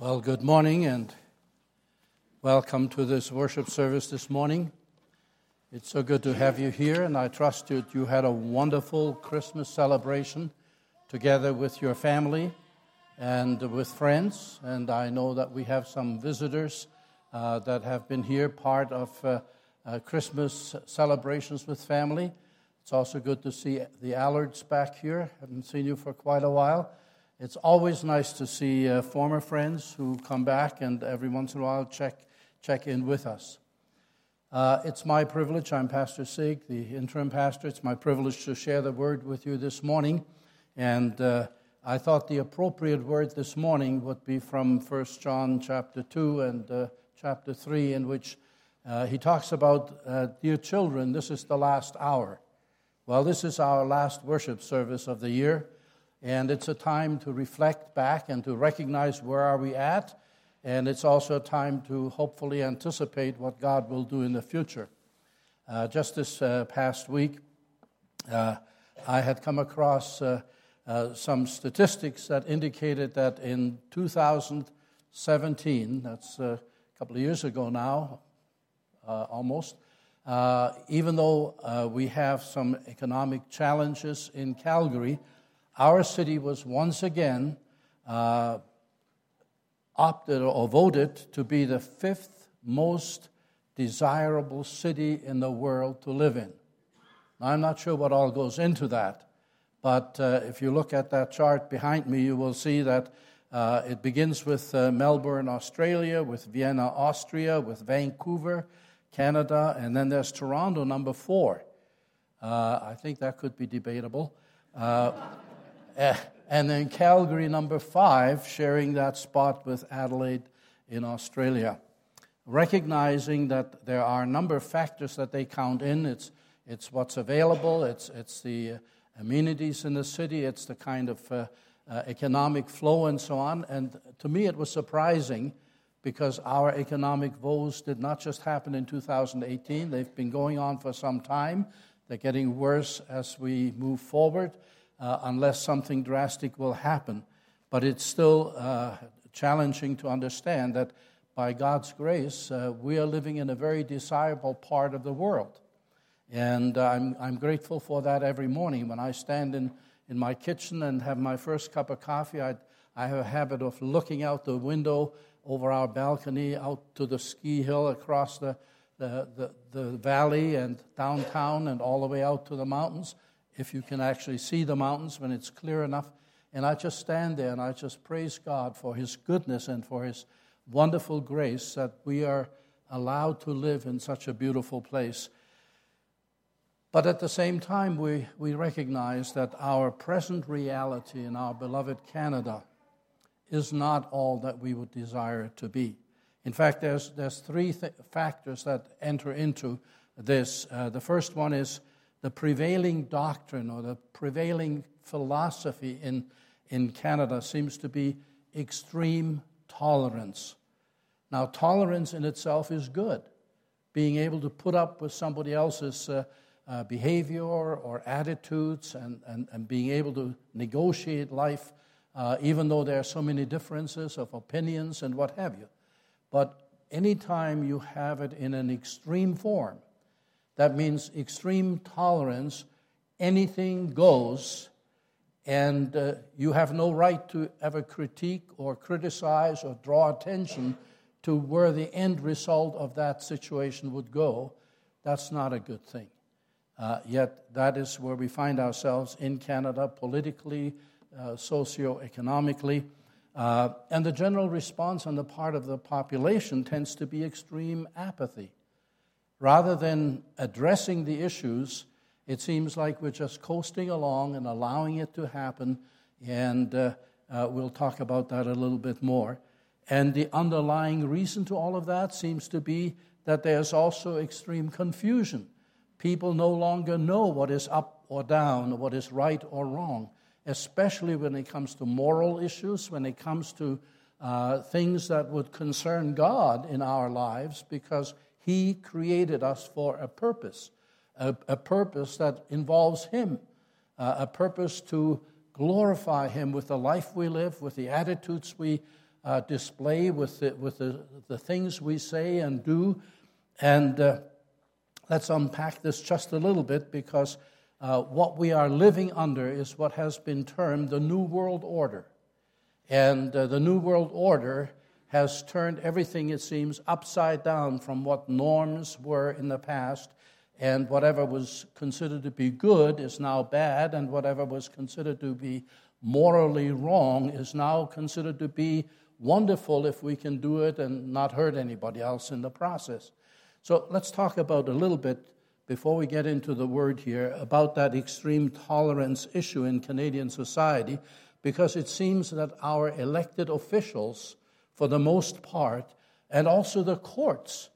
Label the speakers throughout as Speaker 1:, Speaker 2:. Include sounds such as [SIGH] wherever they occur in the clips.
Speaker 1: Well, good morning and welcome to this worship service this morning. It's so good to have you here, and I trust that you had a wonderful Christmas celebration together with your family and with friends. And I know that we have some visitors uh, that have been here, part of uh, uh, Christmas celebrations with family. It's also good to see the Allards back here. Haven't seen you for quite a while. It's always nice to see uh, former friends who come back and every once in a while check, check in with us. Uh, it's my privilege. I'm Pastor Sig, the interim pastor. It's my privilege to share the word with you this morning. And uh, I thought the appropriate word this morning would be from 1 John chapter 2 and uh, chapter 3, in which uh, he talks about, uh, Dear children, this is the last hour. Well, this is our last worship service of the year. And it's a time to reflect back and to recognize where are we at. And it's also a time to hopefully anticipate what God will do in the future. Uh, just this uh, past week, uh, I had come across uh, uh, some statistics that indicated that in 2017, that's a couple of years ago now, uh, almost, even though we have some economic challenges in Calgary, our city was once again uh, opted or voted to be the fifth most desirable city in the world to live in. Now, I'm not sure what all goes into that, but uh, if you look at that chart behind me, you will see that uh, it begins with uh, Melbourne, Australia, with Vienna, Austria, with Vancouver, Canada, and then there's Toronto, number four. Uh, I think that could be debatable. Uh, and then Calgary, number five, sharing that spot with Adelaide in Australia. Recognizing that there are a number of factors that they count in. It's, it's what's available, it's, it's the amenities in the city, it's the kind of uh, uh, economic flow, and so on. And to me, it was surprising because our economic woes did not just happen in 2018, they've been going on for some time. They're getting worse as we move forward uh, unless something drastic will happen. But it's still uh, challenging to understand that by God's grace, uh, we are living in a very desirable part of the world. And I'm, I'm grateful for that every morning. When I stand in, in my kitchen and have my first cup of coffee, I, I have a habit of looking out the window over our balcony out to the ski hill across the, the, the, the valley and downtown and all the way out to the mountains if you can actually see the mountains when it's clear enough. And I just stand there and I just praise God for His goodness and for His wonderful grace that we are allowed to live in such a beautiful place. But at the same time, we, we recognize that our present reality in our beloved Canada is not all that we would desire it to be. In fact, there's, there's three th- factors that enter into this. Uh, the first one is the prevailing doctrine or the prevailing philosophy in, in Canada seems to be extreme tolerance. Now, tolerance in itself is good. Being able to put up with somebody else's uh, uh, behavior or attitudes and, and, and being able to negotiate life, uh, even though there are so many differences of opinions and what have you. But anytime you have it in an extreme form, that means extreme tolerance. Anything goes, and uh, you have no right to ever critique or criticize or draw attention to where the end result of that situation would go. That's not a good thing. Uh, yet, that is where we find ourselves in Canada politically, uh, socioeconomically. Uh, and the general response on the part of the population tends to be extreme apathy. Rather than addressing the issues, it seems like we're just coasting along and allowing it to happen, and uh, uh, we'll talk about that a little bit more. And the underlying reason to all of that seems to be that there's also extreme confusion. People no longer know what is up or down, what is right or wrong, especially when it comes to moral issues, when it comes to uh, things that would concern God in our lives, because he created us for a purpose, a, a purpose that involves Him, uh, a purpose to glorify Him with the life we live, with the attitudes we uh, display with, the, with the, the things we say and do. And uh, let's unpack this just a little bit because uh, what we are living under is what has been termed the New World Order. And uh, the New World Order has turned everything, it seems, upside down from what norms were in the past. And whatever was considered to be good is now bad, and whatever was considered to be morally wrong is now considered to be wonderful if we can do it and not hurt anybody else in the process. So let's talk about a little bit before we get into the word here about that extreme tolerance issue in Canadian society, because it seems that our elected officials for the most part, and also the courts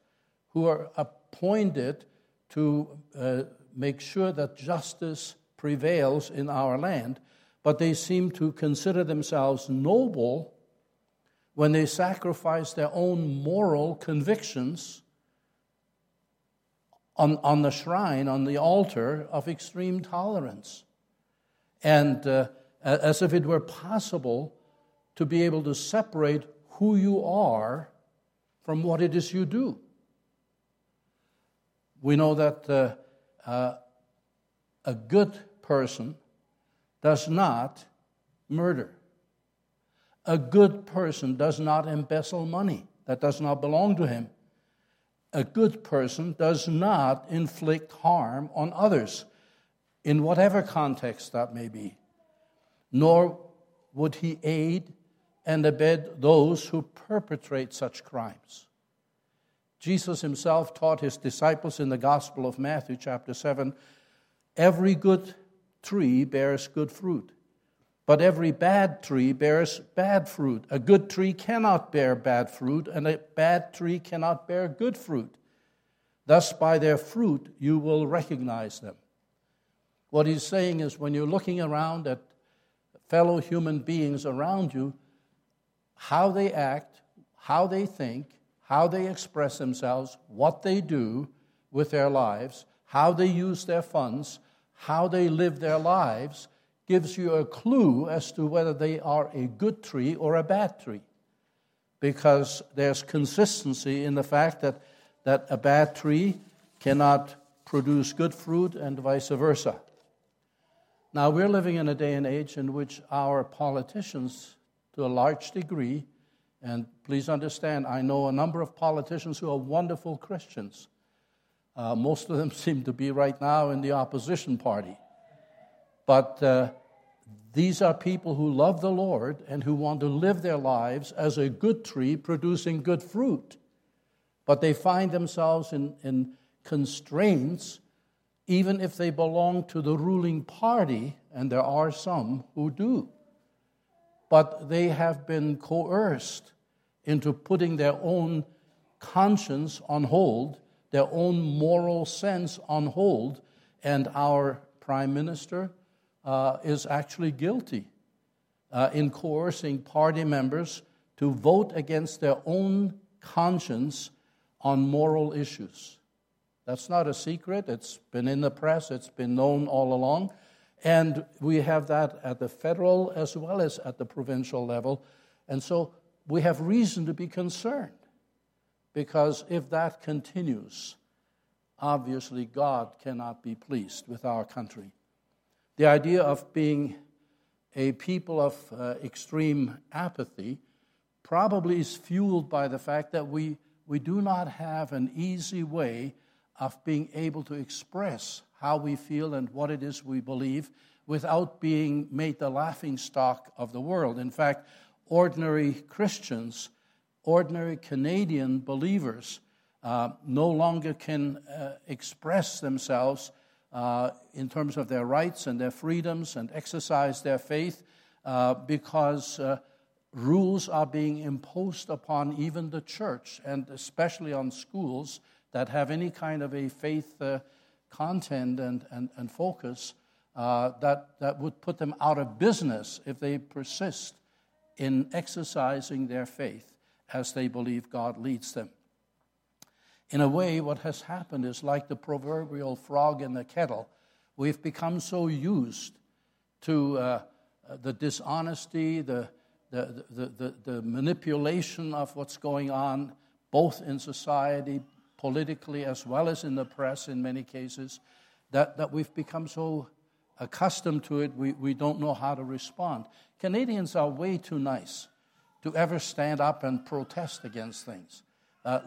Speaker 1: who are appointed to uh, make sure that justice prevails in our land, but they seem to consider themselves noble when they sacrifice their own moral convictions on, on the shrine, on the altar of extreme tolerance. And uh, as if it were possible to be able to separate who you are from what it is you do. We know that uh, uh, a good person does not murder. A good person does not embezzle money that does not belong to him. A good person does not inflict harm on others, in whatever context that may be. Nor would he aid and abet those who perpetrate such crimes. Jesus himself taught his disciples in the Gospel of Matthew, chapter 7 every good tree bears good fruit, but every bad tree bears bad fruit. A good tree cannot bear bad fruit, and a bad tree cannot bear good fruit. Thus, by their fruit, you will recognize them. What he's saying is when you're looking around at fellow human beings around you, how they act, how they think, how they express themselves, what they do with their lives, how they use their funds, how they live their lives, gives you a clue as to whether they are a good tree or a bad tree. Because there's consistency in the fact that, that a bad tree cannot produce good fruit and vice versa. Now, we're living in a day and age in which our politicians to a large degree. And please understand, I know a number of politicians who are wonderful Christians. Uh, most of them [LAUGHS] seem to be right now in the opposition party. But uh, these are people who love the Lord and who want to live their lives as a good tree producing good fruit. But they find themselves in, in constraints, even if they belong to the ruling party, and there are some who do but they have been coerced into putting their own conscience on hold, their own moral sense on hold, and our prime minister uh, is actually guilty uh, in coercing party members to vote against their own conscience on moral issues. That's not a secret. It's been in the press, it's been known all along. And we have that at the federal as well as at the provincial level. And so we have reason to be concerned because if that continues, obviously God cannot be pleased with our country. The idea of being a people of uh, extreme apathy probably is fueled by the fact that we, we do not have an easy way of being able to express how we feel and what it is we believe without being made the laughing stock of the world. In fact, ordinary Christians, ordinary Canadian believers, uh, no longer can uh, express themselves uh, in terms of their rights and their freedoms and exercise their faith uh, because uh, rules are being imposed upon even the church and especially on schools that have any kind of a faith uh, content and, and, and focus uh, that, that would put them out of business if they persist in exercising their faith as they believe God leads them. In a way, what has happened is like the proverbial frog in the kettle. We've become so used to uh, the dishonesty, the, the, the, the, the manipulation of what's going on, both in society, politically, as well as in the press in many cases, that, that we've become so accustomed to it, we, we don't know how to respond. Canadians are way too nice to ever stand up and protest against things. Uh,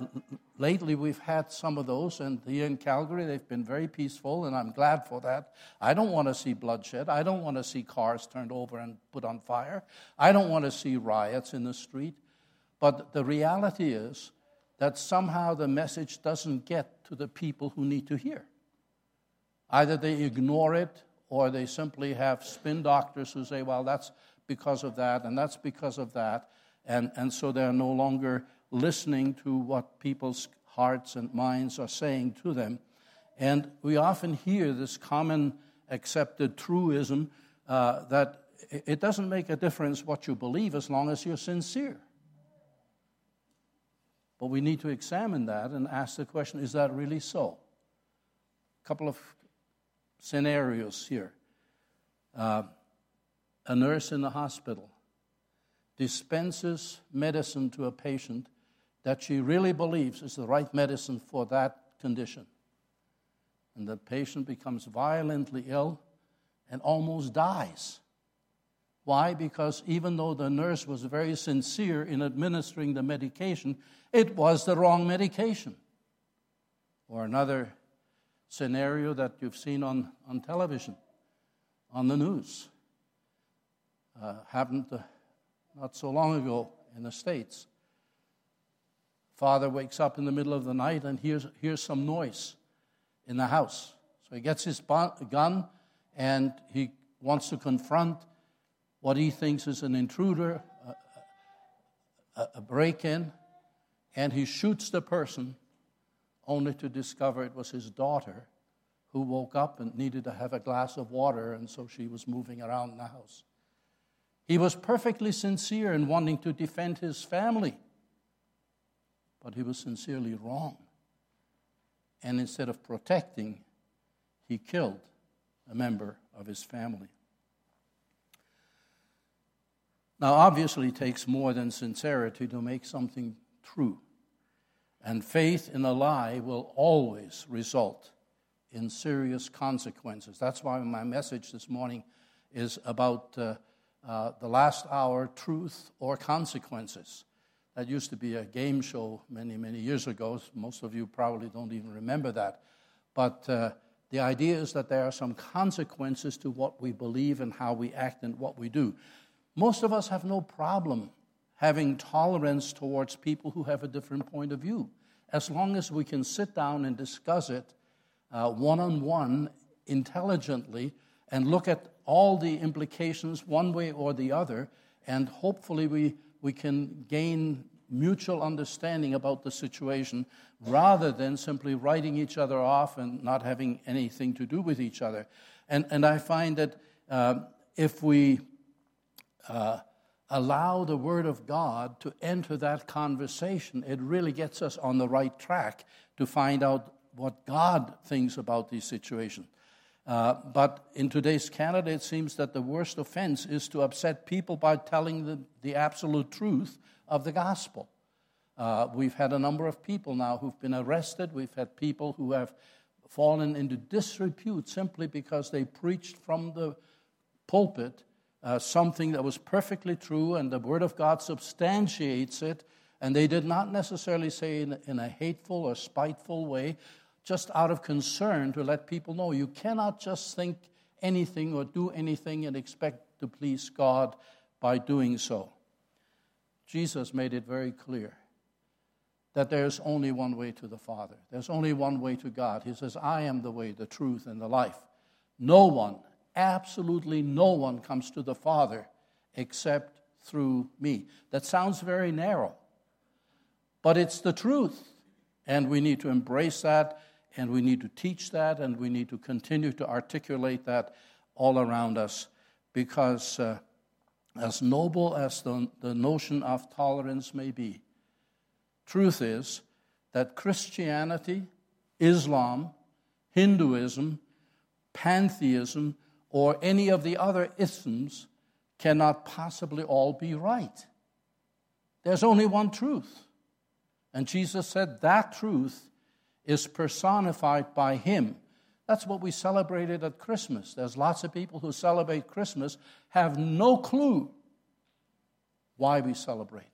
Speaker 1: lately, we've had some of those, and here in Calgary, they've been very peaceful, and I'm glad for that. I don't want to see bloodshed. I don't want to see cars turned over and put on fire. I don't want to see riots in the street. But the reality is that somehow the message doesn't get to the people who need to hear. Either they ignore it, or they simply have spin doctors who say, well, that's because of that, and that's because of that. And, and so they're no longer listening to what people's hearts and minds are saying to them. And we often hear this common accepted truism uh, that it doesn't make a difference what you believe as long as you're sincere. But we need to examine that and ask the question is that really so? A couple of scenarios here. Uh, a nurse in the hospital dispenses medicine to a patient that she really believes is the right medicine for that condition. And the patient becomes violently ill and almost dies. Why? Because even though the nurse was very sincere in administering the medication, it was the wrong medication. Or another scenario that you've seen on, on television, on the news. Uh, happened uh, not so long ago in the States. Father wakes up in the middle of the night and hears, hears some noise in the house. So he gets his gun and he wants to confront what he thinks is an intruder, a, a, break in, and he shoots the person only to discover it was his daughter who woke up and needed to have a glass of water, and so she was moving around the house. He was perfectly sincere in wanting to defend his family but he was sincerely wrong. And instead of protecting, he killed a member of his family. Now, obviously, it takes more than sincerity to make something true. And faith in a lie will always result in serious consequences. That's why my message this morning is about uh, uh, the last hour truth or consequences. That used to be a game show many, many years ago. Most of you probably don't even remember that. But uh, the idea is that there are some consequences to what we believe and how we act and what we do. Most of us have no problem having tolerance towards people who have a different point of view, as long as we can sit down and discuss it one on one intelligently and look at all the implications one way or the other, and hopefully we we can gain mutual understanding about the situation rather than simply writing each other off and not having anything to do with each other. And, and I find that uh, if we uh, allow the Word of God to enter that conversation, it really gets us on the right track to find out what God thinks about these situations. Uh, but in today's Canada, it seems that the worst offense is to upset people by telling the, the absolute truth of the gospel. Uh, we've had a number of people now who've been arrested. We've had people who have fallen into disrepute simply because they preached from the pulpit uh, something that was perfectly true and the Word of God substantiates it. And they did not necessarily say in, in a hateful or spiteful way, just out of concern to let people know you cannot just think anything or do anything and expect to please God by doing so. Jesus made it very clear that there's only one way to the Father. There's only one way to God. He says, I am the way, the truth, and the life. No one, absolutely no one, comes to the Father except through me. That sounds very narrow, but it's the truth. And we need to embrace that and we need to teach that, and we need to continue to articulate that all around us because, uh, as noble as the, the notion of tolerance may be, truth is that Christianity, Islam, Hinduism, pantheism, or any of the other isms cannot possibly all be right. There's only one truth. And Jesus said that truth is personified by Him. That's what we celebrated at Christmas. There's lots of people who celebrate Christmas have no clue why we celebrate.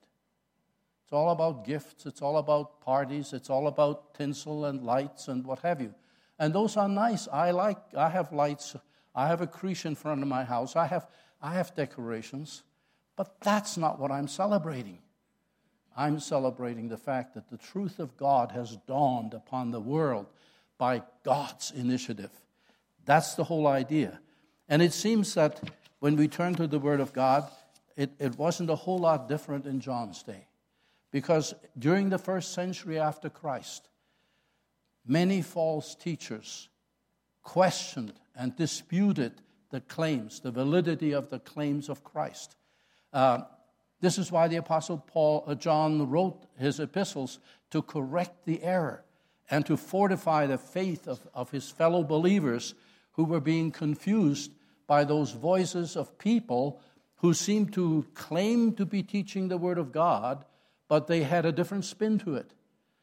Speaker 1: It's all about gifts, it's all about parties, it's all about tinsel and lights and what have you. And those are nice. I like I have lights. I have a creche in front of my house. I have I have decorations. But that's not what I'm celebrating. I'm celebrating the fact that the truth of God has dawned upon the world by God's initiative. That's the whole idea. And it seems that when we turn to the Word of God, it, it wasn't a whole lot different in John's day. Because during the first century after Christ, many false teachers questioned and disputed the claims, the validity of the claims of Christ. Uh, this is why the Apostle Paul, uh, John wrote his epistles to correct the error and to fortify the faith of, of his fellow believers who were being confused by those voices of people who seemed to claim to be teaching the Word of God, but they had a different spin to it.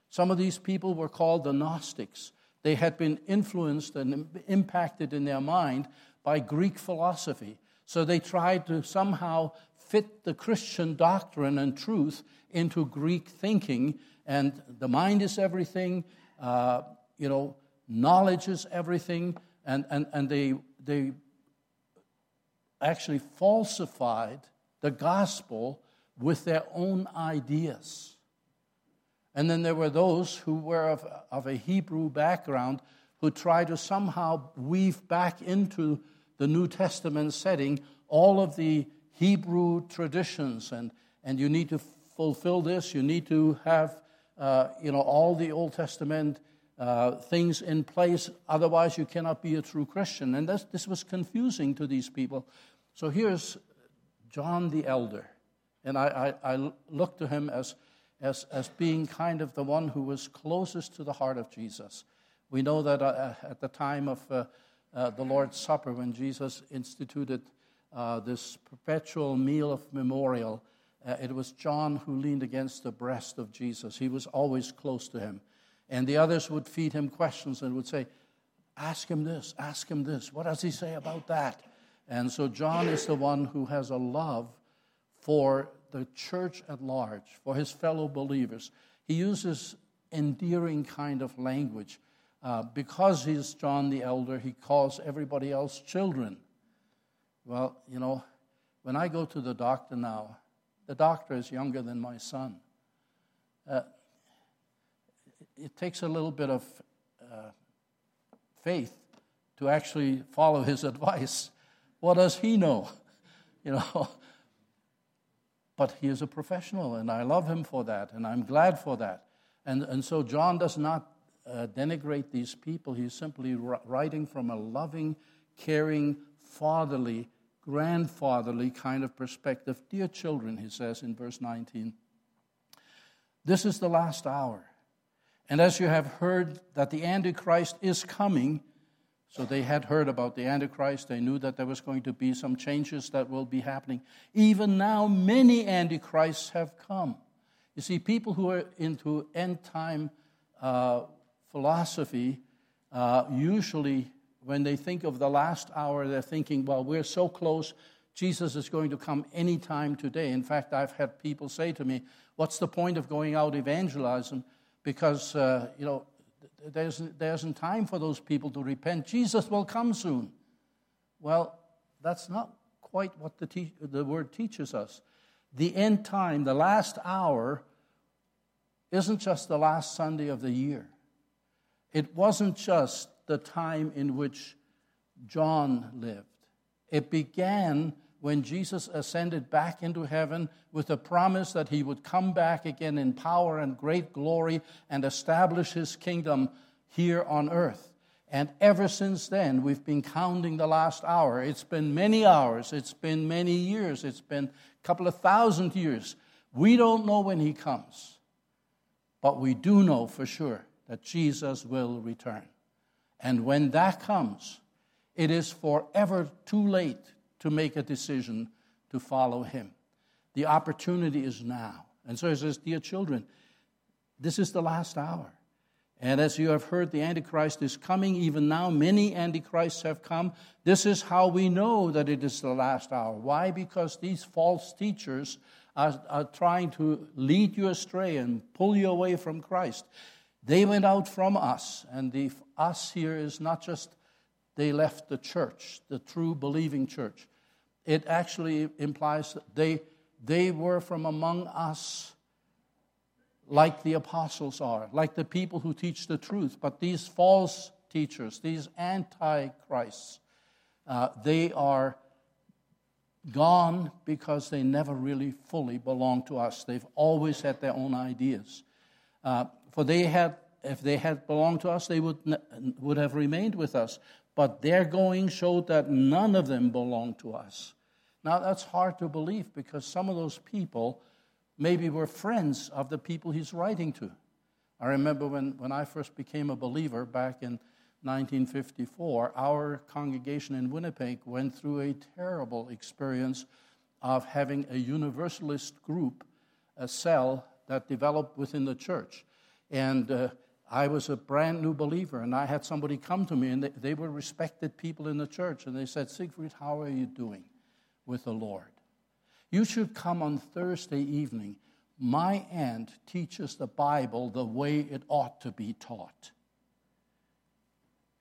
Speaker 1: Some of these people were called the Gnostics. They had been influenced and impacted in their mind by Greek philosophy. So they tried to somehow fit the Christian doctrine and truth into Greek thinking. And the mind is everything, uh, you know, knowledge is everything. And, and, and they, they actually falsified the gospel with their own ideas. And then there were those who were of, of a Hebrew background who tried to somehow weave back into the New Testament setting all of the Hebrew traditions, and, and you need to fulfill this. You need to have, uh, you know, all the Old Testament uh, things in place. Otherwise, you cannot be a true Christian. And this, this was confusing to these people. So here's John the Elder, and I, I, I look to him as, as, as being kind of the one who was closest to the heart of Jesus. We know that uh, at the time of uh, uh, the Lord's Supper, when Jesus instituted uh, this perpetual meal of memorial, uh, it was John who leaned against the breast of Jesus. He was always close to him. And the others would feed him questions and would say, Ask him this, ask him this. What does he say about that? And so John is the one who has a love for the church at large, for his fellow believers. He uses endearing kind of language. Uh, because he's John the Elder, he calls everybody else children. Well, you know, when I go to the doctor now, the doctor is younger than my son. Uh, it takes a little bit of uh, faith to actually follow his [LAUGHS] advice. What does he know? [LAUGHS] You know, but he is a professional, and I love him for that, and I'm glad for that. And, and so John does not uh, denigrate these people. He's simply writing from a loving, caring, fatherly grandfatherly kind of perspective. Dear children, he says in verse 19, this is the last hour. And as you have heard that the Antichrist is coming, so they had heard about the Antichrist, they knew that there was going to be some changes that will be happening. Even now, many Antichrists have come. You see, people who are into end time uh, philosophy uh, usually when they think of the last hour, they're thinking, well, we're so close. Jesus is going to come anytime today. In fact, I've had people say to me, what's the point of going out evangelizing? Because, uh, you know, there isn't, there isn't time for those people to repent. Jesus will come soon. Well, that's not quite what the, te- the word teaches us. The end time, the last hour, isn't just the last Sunday of the year. It wasn't just the time in which John lived. It began when Jesus ascended back into heaven with the promise that he would come back again in power and great glory and establish his kingdom here on earth. And ever since then, we've been counting the last hour. It's been many hours, it's been many years, it's been a couple of thousand years. We don't know when he comes, but we do know for sure that Jesus will return. And when that comes, it is forever too late to make a decision to follow him. The opportunity is now. And so he says, Dear children, this is the last hour. And as you have heard, the Antichrist is coming. Even now, many Antichrists have come. This is how we know that it is the last hour. Why? Because these false teachers are, are trying to lead you astray and pull you away from Christ. They went out from us, and the us here is not just they left the church, the true believing church. It actually implies that they, they were from among us like the apostles are, like the people who teach the truth. But these false teachers, these antichrists, uh, they are gone because they never really fully belong to us. They've always had their own ideas. Uh, for they had, if they had belonged to us, they would, would have remained with us. But their going showed that none of them belonged to us. Now, that's hard to believe because some of those people maybe were friends of the people he's writing to. I remember when, when I first became a believer back in 1954, our congregation in Winnipeg went through a terrible experience of having a universalist group, a cell that developed within the church. And uh, I was a brand new believer, and I had somebody come to me, and they, they were respected people in the church, and they said, Siegfried, how are you doing with the Lord? You should come on Thursday evening. My aunt teaches the Bible the way it ought to be taught.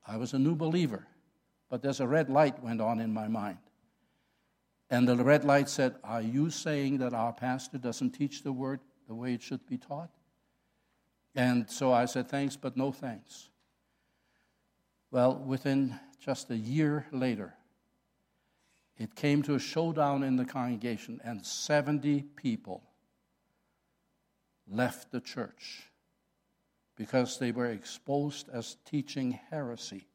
Speaker 1: I was a new believer, but there's a red light went on in my mind. And the red light said, Are you saying that our pastor doesn't teach the word the way it should be taught? And so I said, Thanks, but no thanks. Well, within just a year later, it came to a showdown in the congregation, and 70 people left the church because they were exposed as teaching heresy.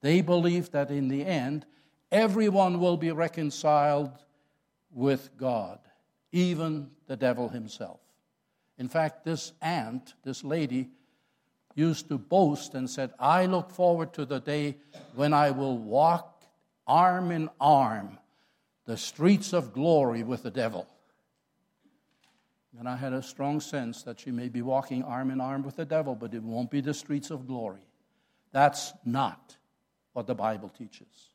Speaker 1: They believed that in the end, everyone will be reconciled with God, even the devil himself. In fact, this aunt, this lady, used to boast and said, I look forward to the day when I will walk arm in arm the streets of glory with the devil. And I had a strong sense that she may be walking arm in arm with the devil, but it won't be the streets of glory. That's not what the Bible teaches.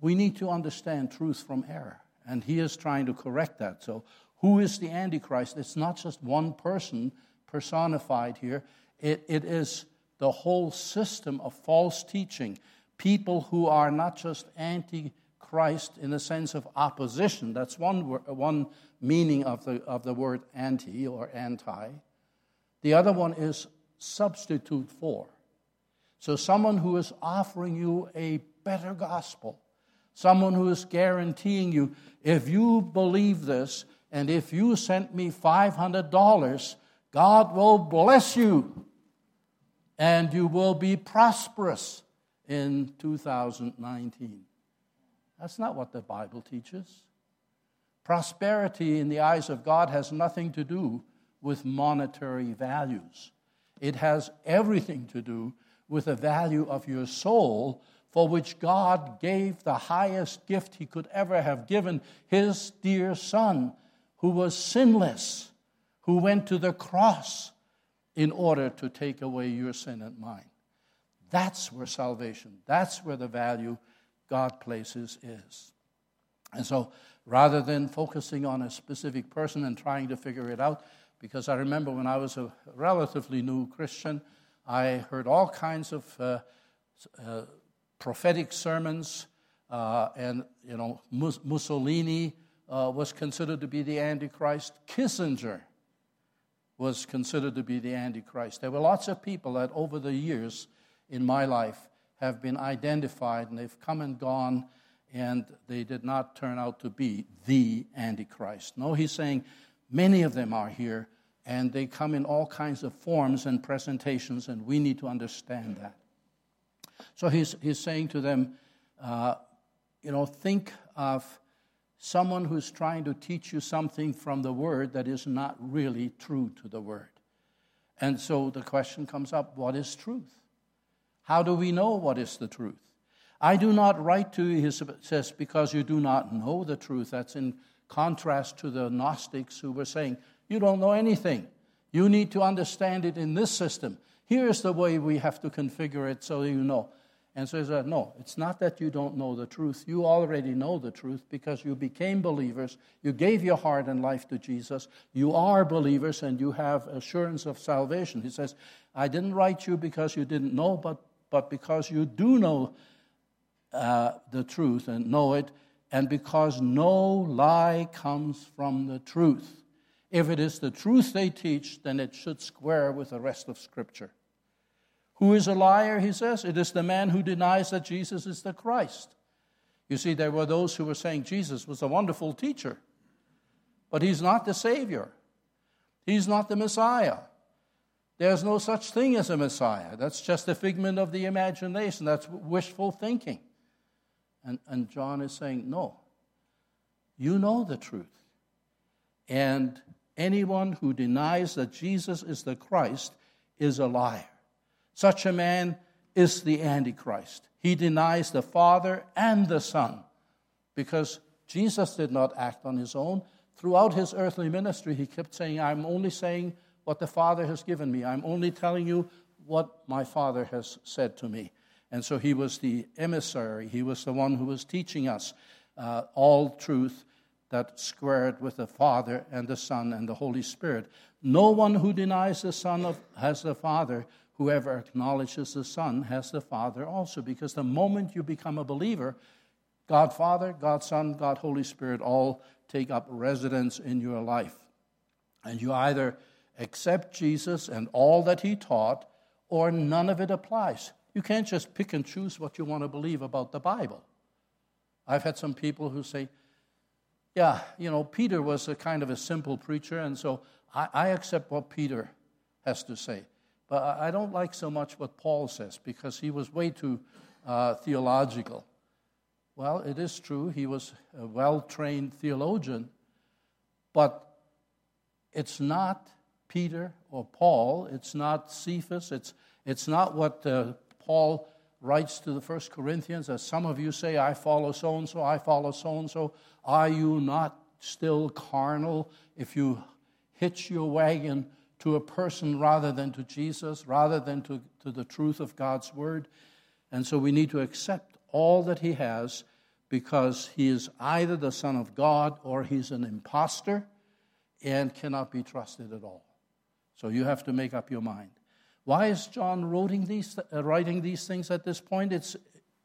Speaker 1: We need to understand truth from error, and he is trying to correct that. So, who is the Antichrist? It's not just one person personified here, it, it is the whole system of false teaching. People who are not just anti Christ in the sense of opposition. That's one, one meaning of the, of the word anti or anti. The other one is substitute for. So, someone who is offering you a better gospel, someone who is guaranteeing you, if you believe this, and if you sent me $500, God will bless you and you will be prosperous in 2019. That's not what the Bible teaches. Prosperity in the eyes of God has nothing to do with monetary values. It has everything to do with the value of your soul, for which God gave the highest gift He could ever have given His dear Son, who was sinless, who went to the cross in order to take away your sin and mine. That's where salvation, that's where the value God places is. And so rather than focusing on a specific person and trying to figure it out, because I remember when I was a relatively new Christian, I heard all kinds of uh, uh, prophetic sermons, uh, and you know Mussolini uh, was considered to be the Antichrist. Kissinger was considered to be the Antichrist. There were lots of people that over the years in my life have been identified and they've come and gone and they did not turn out to be the Antichrist. No, he's saying many of them are here and they come in all kinds of forms and presentations, and we need to understand that. So he's, he's saying to them, uh, you know, think of someone who's trying to teach you something from the Word that is not really true to the Word. And so the question comes up what is truth? How do we know what is the truth? I do not write to you, he says, because you do not know the truth. That's in contrast to the Gnostics who were saying, You don't know anything. You need to understand it in this system. Here's the way we have to configure it so you know. And so he said, No, it's not that you don't know the truth. You already know the truth because you became believers. You gave your heart and life to Jesus. You are believers and you have assurance of salvation. He says, I didn't write you because you didn't know, but, but because you do know uh, the truth and know it, and because no lie comes from the truth. If it is the truth they teach, then it should square with the rest of Scripture. Who is a liar, he says? It is the man who denies that Jesus is the Christ. You see, there were those who were saying Jesus was a wonderful teacher, but he's not the Savior. He's not the Messiah. There's no such thing as a Messiah. That's just a figment of the imagination. That's wishful thinking. And, and John is saying, No, you know the truth. And anyone who denies that Jesus is the Christ is a liar. Such a man is the Antichrist. He denies the Father and the Son because Jesus did not act on his own. Throughout his earthly ministry, he kept saying, I'm only saying what the Father has given me. I'm only telling you what my Father has said to me. And so he was the emissary, he was the one who was teaching us uh, all truth that squared with the Father and the Son and the Holy Spirit. No one who denies the Son of, has the Father. Whoever acknowledges the Son has the Father also. Because the moment you become a believer, God Father, God Son, God Holy Spirit all take up residence in your life. And you either accept Jesus and all that he taught, or none of it applies. You can't just pick and choose what you want to believe about the Bible. I've had some people who say, yeah, you know, Peter was a kind of a simple preacher, and so I, I accept what Peter has to say. But I don't like so much what Paul says because he was way too uh, theological. Well, it is true, he was a well trained theologian, but it's not Peter or Paul, it's not Cephas, it's, it's not what uh, Paul writes to the First Corinthians, as some of you say, I follow so and so, I follow so and so. Are you not still carnal if you hitch your wagon to a person rather than to Jesus, rather than to, to the truth of God's word? And so we need to accept all that he has because he is either the Son of God or he's an impostor and cannot be trusted at all. So you have to make up your mind. Why is John writing these, uh, writing these things at this point? It's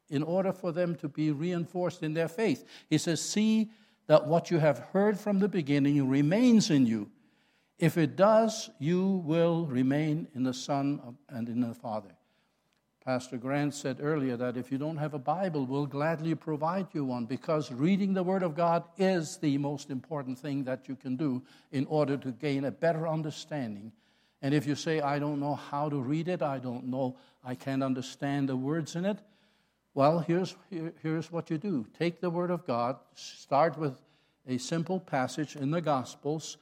Speaker 1: in order for them to be reinforced in their faith. He says, See that what you have heard from the beginning remains in you. If it does, you will remain in the Son and in the Father. Pastor Grant said earlier that if you don't have a Bible, we'll gladly provide you one because reading the Word of God is the most important thing that you can do in order to gain a better understanding and if you say, I don't know how to read it, I don't know, I can't understand the words in it, well, here's, here, here's what you do take the Word of God, start with a simple passage in the Gospels.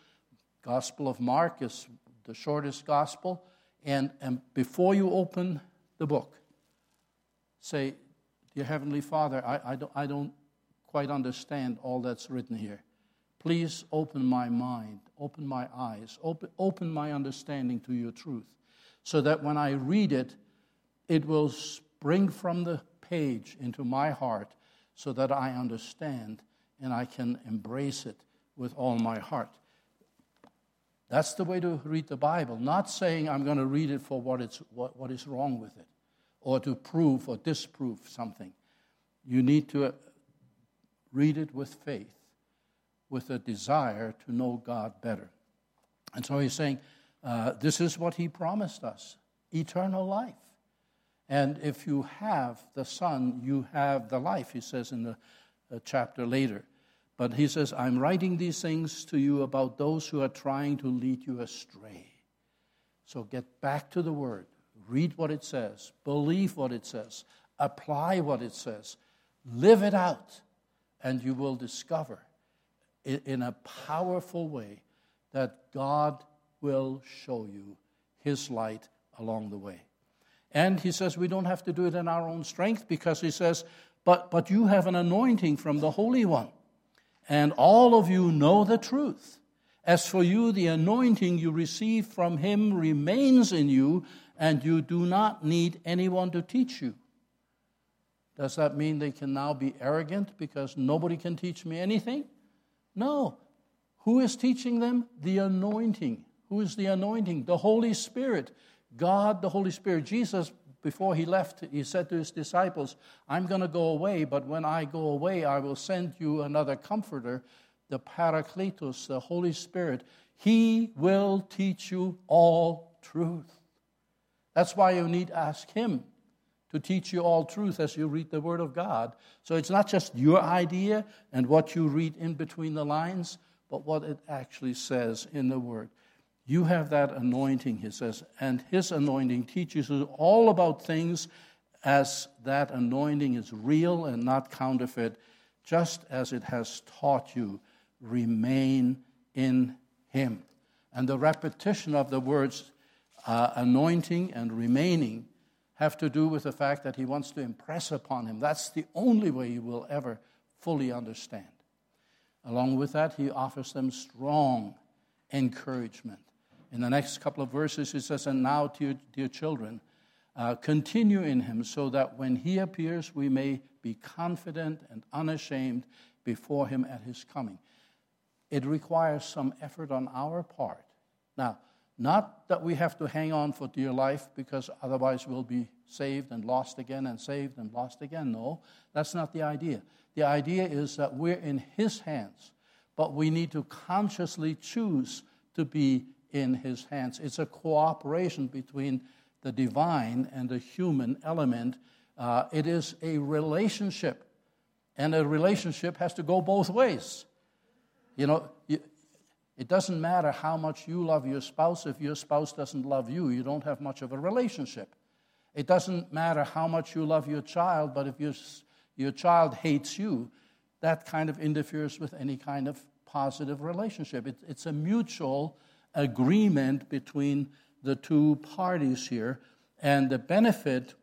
Speaker 1: Gospel of Mark is the shortest gospel. And, and before you open the book, say, Dear Heavenly Father, I, I, don't, I don't quite understand all that's written here. Please open my mind, open my eyes, open, open my understanding to your truth, so that when I read it, it will spring from the page into my heart so that I understand and I can embrace it with all my heart. That's the way to read the Bible, not saying I'm going to read it for what, it's, what, what is wrong with it or to prove or disprove something. You need to uh, read it with faith with a desire to know God better. And so he's saying, uh, this is what he promised us eternal life. And if you have the Son, you have the life, he says in the uh, chapter later. But he says, I'm writing these things to you about those who are trying to lead you astray. So get back to the Word, read what it says, believe what it says, apply what it says, live it out, and you will discover in a powerful way that God will show you His light along the way. And he says we don't have to do it in our own strength because he says, but, but you have an anointing from the Holy One, and all of you know the truth. As for you, the anointing you receive from him remains in you, and you do not need anyone to teach you. Does that mean they can now be arrogant because nobody can teach me anything? No. Who is teaching them? The anointing. Who is the anointing? The Holy Spirit. God, the Holy Spirit. Jesus, before he left, he said to his disciples, I'm going to go away, but when I go away, I will send you another comforter, the Paracletus, the Holy Spirit. He will teach you all truth. That's why you need to ask him to teach you all truth as you read the Word of God. So it's not just your idea and what you read in between the lines, but what it actually says in the Word. You have that anointing, he says, and his anointing teaches you all about things as that anointing is real and not counterfeit, just as it has taught you. Remain in him. And the repetition of the words uh, anointing and remaining have to do with the fact that he wants to impress upon him. That's the only way you will ever fully understand. Along with that, he offers them strong encouragement. In the next couple of verses, he says, And now, dear, dear children, uh, continue in him so that when he appears, we may be confident and unashamed before him at his coming. It requires some effort on our part. Now, not that we have to hang on for dear life because otherwise we'll be saved and lost again and saved and lost again. No, that's not the idea. The idea is that we're in His hands, but we need to consciously choose to be in His hands. It's a cooperation between the divine and the human element. Uh, it is a relationship, and a relationship has to go both ways. You know, it doesn't matter how much you love your spouse. If your spouse doesn't love you, you don't have much of a relationship. It doesn't matter how much you love your child, but if your, your child hates you, that kind of interferes with any kind of positive relationship. It, it's a mutual agreement between the two parties here. And the benefit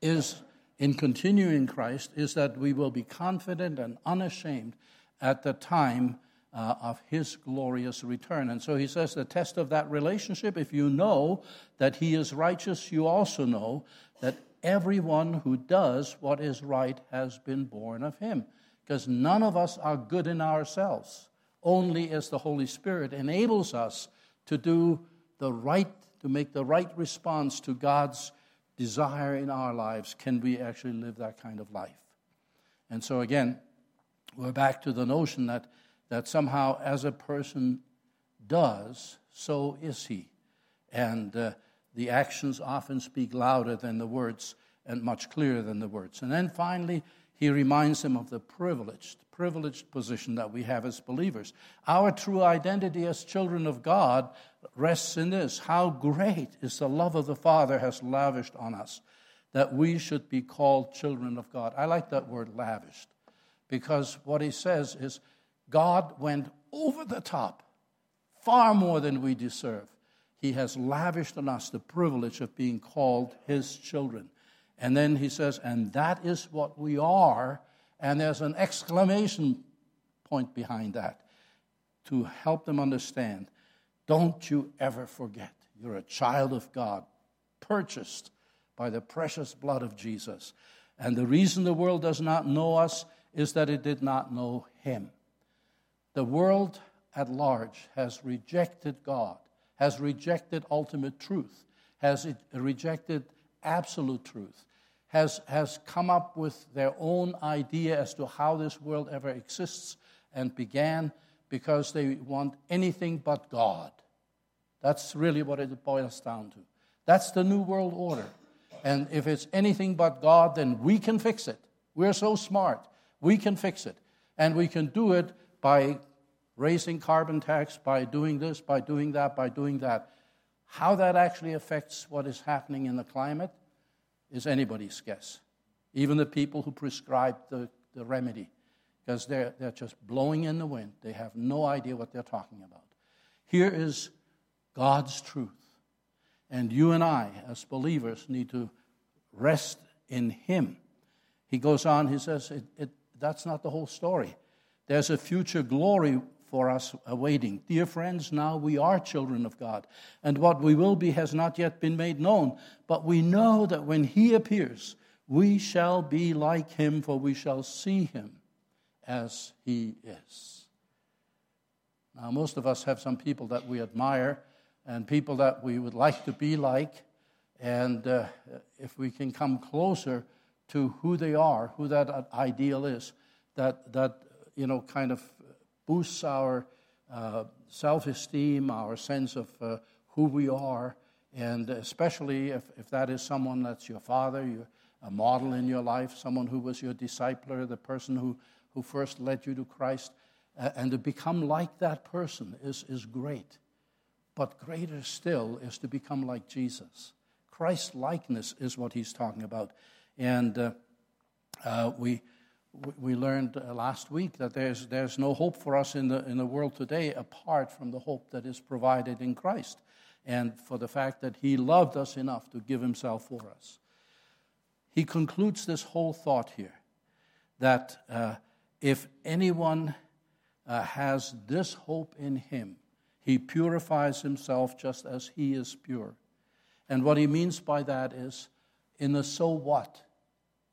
Speaker 1: is in continuing Christ is that we will be confident and unashamed at the time uh, of his glorious return. And so he says the test of that relationship, if you know that he is righteous, you also know that everyone who does what is right has been born of him. Because none of us are good in ourselves. Only as the Holy Spirit enables us to do the right, to make the right response to God's desire in our lives, can we actually live that kind of life. And so, again, we're back to the notion that that somehow, as a person does, so is he. And uh, the actions often speak louder than the words and much clearer than the words. And then finally, he reminds them of the privileged, privileged position that we have as believers. Our true identity as children of God rests in this how great is the love of the Father has lavished on us that we should be called children of God. I like that word lavished because what he says is God went over the top, far more than we deserve. He has lavished on us the privilege of being called His children. And then he says, and that is what we are. And there's an exclamation point behind that to help them understand. Don't you ever forget, you're a child of God, purchased by the precious blood of Jesus. And the reason the world does not know us is that it did not know Him. The world at large has rejected God, has rejected ultimate truth, has rejected absolute truth, has, has come up with their own idea as to how this world ever exists and began because they want anything but God. That's really what it boils down to. That's the New World Order. And if it's anything but God, then we can fix it. We're so smart. We can fix it. And we can do it by raising carbon tax, by doing this, by doing that, by doing that. How that actually affects what is happening in the climate is anybody's guess. Even the people who prescribe the, the remedy, because they're, they're just blowing in the wind. They have no idea what they're talking about. Here is God's truth. And you and I, as believers, need to rest in Him. He goes on, he says, it, it, that's not the whole story. There's a future glory for us awaiting. Dear friends, now we are children of God, and what we will be has not yet been made known, but we know that when He appears, we shall be like Him, for we shall see Him as He is. Now, most of us have some people that we admire and people that we would like to be like, and uh, if we can come closer to who they are, who that ideal is, that, that you know, kind of boosts our uh, self esteem, our sense of uh, who we are, and especially if, if that is someone that's your father, your, a model in your life, someone who was your discipler, the person who, who first led you to Christ. Uh, and to become like that person is, is great. But greater still is to become like Jesus. Christ likeness is what he's talking about. And uh, uh, we, we learned uh, last week that there's, there's no hope for us in the, in the world today apart from the hope that is provided in Christ and for the fact that he loved us enough to give himself for us. He concludes this whole thought here that uh, if anyone uh, has this hope in him, he purifies himself just as he is pure. And what he means by that is in the so what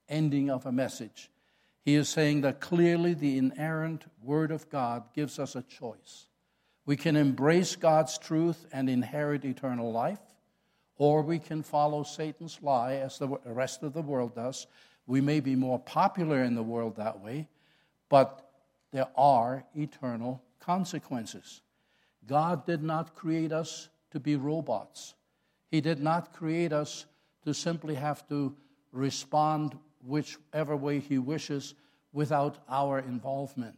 Speaker 1: ending of a message, he is saying that clearly the inerrant Word of God gives us a choice. We can embrace God's truth and inherit eternal life, or we can follow Satan's lie as the rest of the world does. We may be more popular in the world that way, but there are eternal consequences. God did not create us to be robots. He did not create us to simply have to respond whichever way He wishes without our involvement.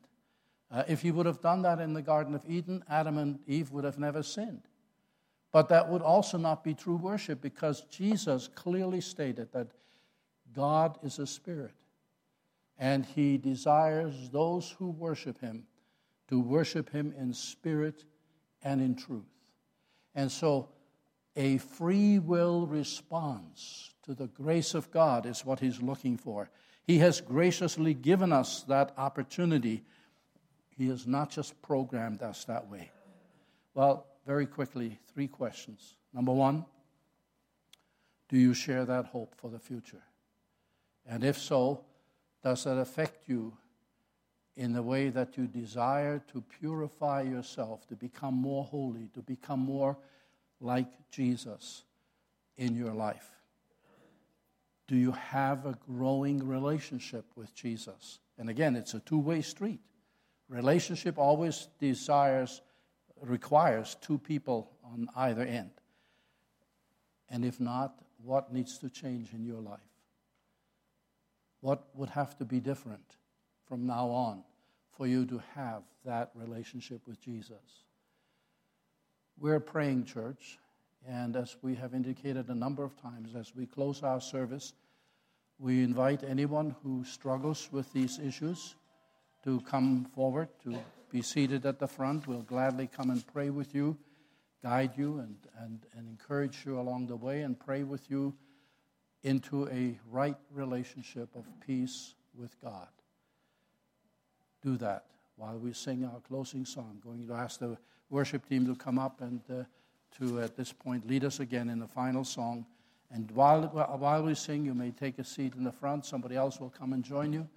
Speaker 1: Uh, if He would have done that in the Garden of Eden, Adam and Eve would have never sinned. But that would also not be true worship because Jesus clearly stated that God is a spirit and He desires those who worship Him to worship Him in spirit and in truth. And so, a free will response to the grace of God is what he's looking for. He has graciously given us that opportunity. He has not just programmed us that way. Well, very quickly, three questions. Number one, do you share that hope for the future? And if so, does that affect you in the way that you desire to purify yourself, to become more holy, to become more like Jesus in your life? Do you have a growing relationship with Jesus? And again, it's a two way street. Relationship always desires, requires two people on either end. And if not, what needs to change in your life? What would have to be different? from now on for you to have that relationship with Jesus. We're praying church, and as we have indicated a number of times, as we close our service, we invite anyone who struggles with these issues to come forward, to be seated at the front. We'll gladly come and pray with you, guide you, and, and, and encourage you along the way, and pray with you into a right relationship of peace with God do that while we sing our closing song. I'm going to ask the worship team to come up and uh, to, at this point, lead us again in the final song. And while, while we sing, you may take a seat in the front. Somebody else will come and join you.